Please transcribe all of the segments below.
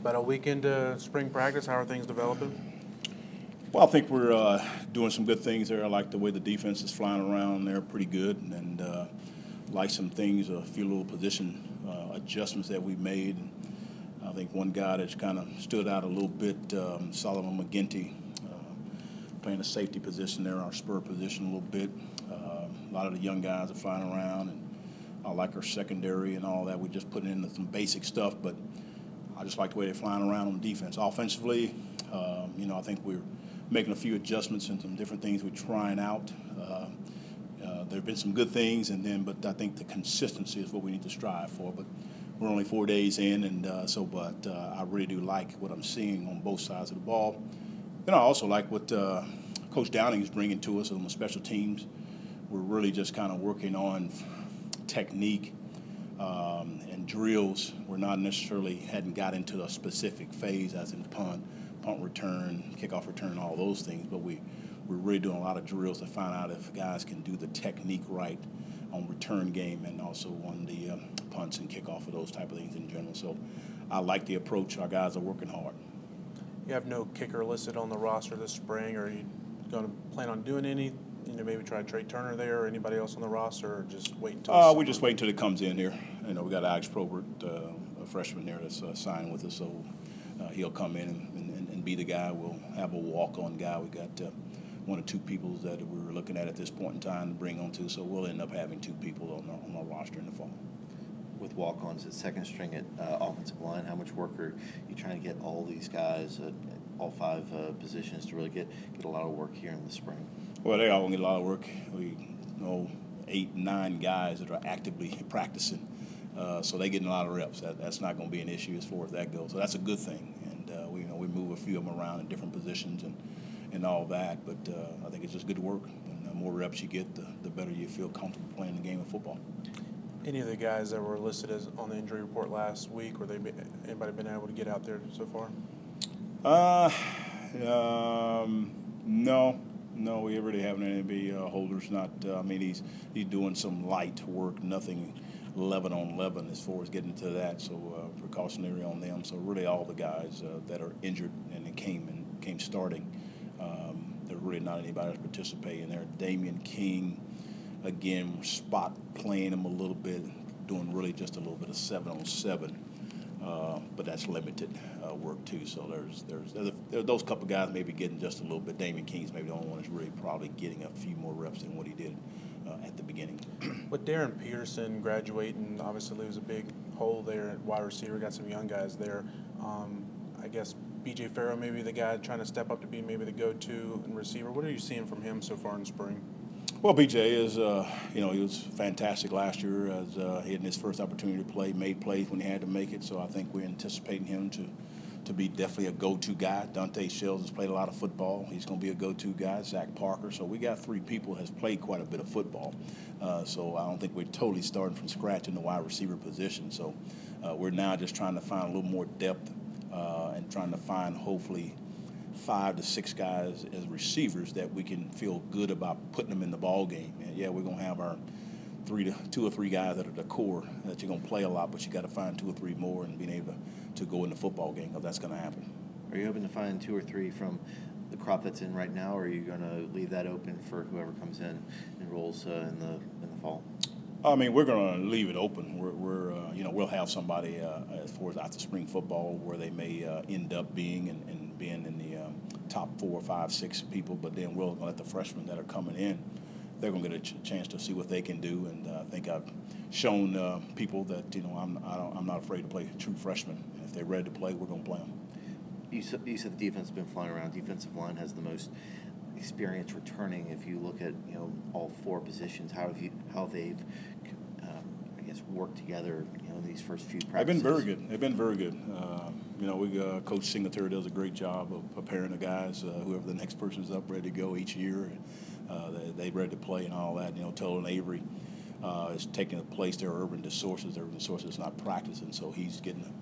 About a week into spring practice, how are things developing? Well, I think we're uh, doing some good things there. I like the way the defense is flying around there, pretty good, and uh, like some things, a few little position uh, adjustments that we made. I think one guy that's kind of stood out a little bit, um, Solomon McGinty, uh, playing a safety position there, our spur position a little bit. Uh, a lot of the young guys are flying around, and I like our secondary and all that. We're just put in some basic stuff, but I just like the way they're flying around on defense. Offensively, um, you know, I think we're making a few adjustments and some different things we're trying out. Uh, uh, there have been some good things, and then, but I think the consistency is what we need to strive for. But we're only four days in, and uh, so, but uh, I really do like what I'm seeing on both sides of the ball. Then I also like what uh, Coach Downing is bringing to us on the special teams. We're really just kind of working on technique um, and drills. We're not necessarily hadn't got into a specific phase as in punt punt return, kickoff return, all those things. But we, we're really doing a lot of drills to find out if guys can do the technique right on return game and also on the um, punts and kickoff of those type of things in general. So I like the approach. Our guys are working hard. You have no kicker listed on the roster this spring, or are you going to plan on doing any? You know, maybe try Trey Turner there, or anybody else on the roster, or just wait until. Uh, we just wait until it comes in here. You know, we got Alex Probert, uh, a freshman there that's uh, signed with us, so uh, he'll come in and, and, and, be the guy. We'll have a walk-on guy. We got uh, one or two people that we were looking at at this point in time to bring on to, so we'll end up having two people on our, on our roster in the fall. With walk-ons at second string at uh, offensive line, how much work are you trying to get all these guys, uh, all five uh, positions, to really get get a lot of work here in the spring? Well, they all gonna get a lot of work. We know eight, nine guys that are actively practicing uh, so they're getting a lot of reps. That, that's not going to be an issue as far as that goes. So that's a good thing. And uh, we, you know, we move a few of them around in different positions and, and all that. But uh, I think it's just good work. And the more reps you get, the, the better you feel comfortable playing the game of football. Any of the guys that were listed as on the injury report last week, were they anybody been able to get out there so far? Uh, um, no, no, we really haven't any uh, holders. Not, uh, I mean, he's he's doing some light work, nothing 11 on 11 as far as getting to that. So uh, precautionary on them. So really, all the guys uh, that are injured and came and came starting, um, there's really not anybody that's participating there. Damian King, again, spot playing him a little bit, doing really just a little bit of seven on seven. Uh, but that's limited uh, work too. So there's there's, there's, there's those couple guys maybe getting just a little bit. Damian King's maybe the only one that's really probably getting a few more reps than what he did uh, at the beginning. With Darren Peterson graduating, obviously leaves a big hole there at wide receiver. Got some young guys there. Um, I guess B.J. Farrow maybe the guy trying to step up to be maybe the go-to and receiver. What are you seeing from him so far in spring? Well, BJ is, uh, you know, he was fantastic last year as uh, he had his first opportunity to play, made plays when he had to make it. So I think we're anticipating him to to be definitely a go-to guy. Dante Shells has played a lot of football. He's going to be a go-to guy. Zach Parker. So we got three people has played quite a bit of football. Uh, so I don't think we're totally starting from scratch in the wide receiver position. So uh, we're now just trying to find a little more depth uh, and trying to find hopefully five to six guys as receivers that we can feel good about putting them in the ball game. And yeah, we're going to have our three to two or three guys that are the core that you're going to play a lot, but you got to find two or three more and being able to to go in the football game because that's going to happen. Are you hoping to find two or three from the crop that's in right now, or are you going to leave that open for whoever comes in and rolls uh, in the in the fall? I mean, we're going to leave it open. We're, we're uh, you know, we'll have somebody uh, as far as after spring football where they may uh, end up being and, and being in the um, top four, five, six people. But then we'll let the freshmen that are coming in, they're going to get a ch- chance to see what they can do. And uh, I think I've shown uh, people that you know I'm I am not afraid to play true freshmen And if they're ready to play, we're going to play them. You said, you said the defense has been flying around. Defensive line has the most experience returning. If you look at you know all four positions, how have you how they've guess worked together you know these first few practices? They've been very good. They've been very good. Uh, you know, we uh, Coach Singletary does a great job of preparing the guys. Uh, whoever the next person's up, ready to go each year, uh, they, they ready to play and all that. You know, Tolan Avery uh, is taking a place there. Urban DeSources, Urban DeSources is not practicing, so he's getting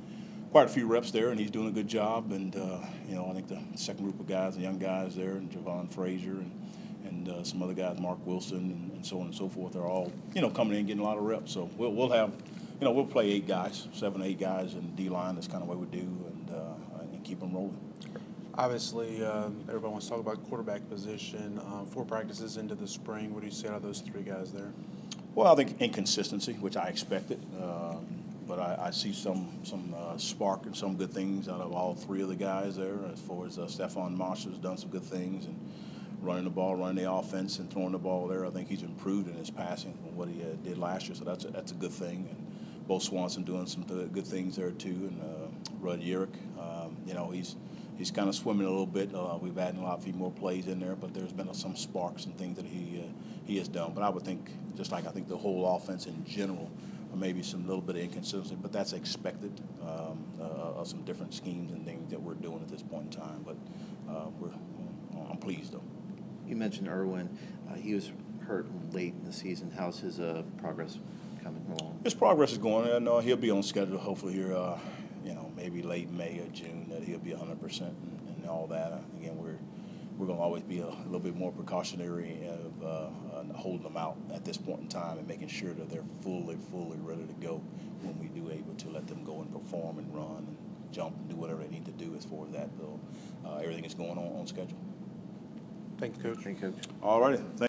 quite a few reps there, and he's doing a good job. And uh, you know, I think the second group of guys, the young guys there, and Javon Frazier, and and uh, some other guys, Mark Wilson, and, and, so on and so forth, are all you know coming in getting a lot of reps. So we'll we'll have you know, we'll play eight guys, seven, eight guys in D line. That's kind of what we do, and uh, and keep them rolling. Obviously, uh, everybody wants to talk about quarterback position. Um, four practices into the spring. What do you see out of those three guys there? Well, I think inconsistency, which I expected, um, but I, I see some some uh, spark and some good things out of all three of the guys there. As far as uh, Stefan has done some good things and running the ball, running the offense, and throwing the ball there. I think he's improved in his passing from what he uh, did last year, so that's a, that's a good thing. And Bo Swanson doing some good things there too, and uh, Rudd Yerrick, um, you know, he's he's kind of swimming a little bit. Uh, we've added a lot, of few more plays in there, but there's been some sparks and things that he uh, he has done. But I would think, just like I think the whole offense in general, maybe some little bit of inconsistency, but that's expected um, uh, of some different schemes and things that we're doing at this point in time. But uh, we're I'm pleased though. You mentioned Irwin. Uh, he was hurt late in the season. How's his uh, progress coming along? His progress is going. I know he'll be on schedule. Hopefully here, uh, you know, maybe late May or June that he'll be 100 percent and all that. Uh, Again, we're we're going to always be a, little bit more precautionary of uh, uh, holding them out at this point in time and making sure that they're fully, fully ready to go when we do able to let them go and perform and run and jump and do whatever they need to do as far as that. Though uh, everything is going on on schedule. Thank you, Coach. Thank you, Coach. All righty. Thank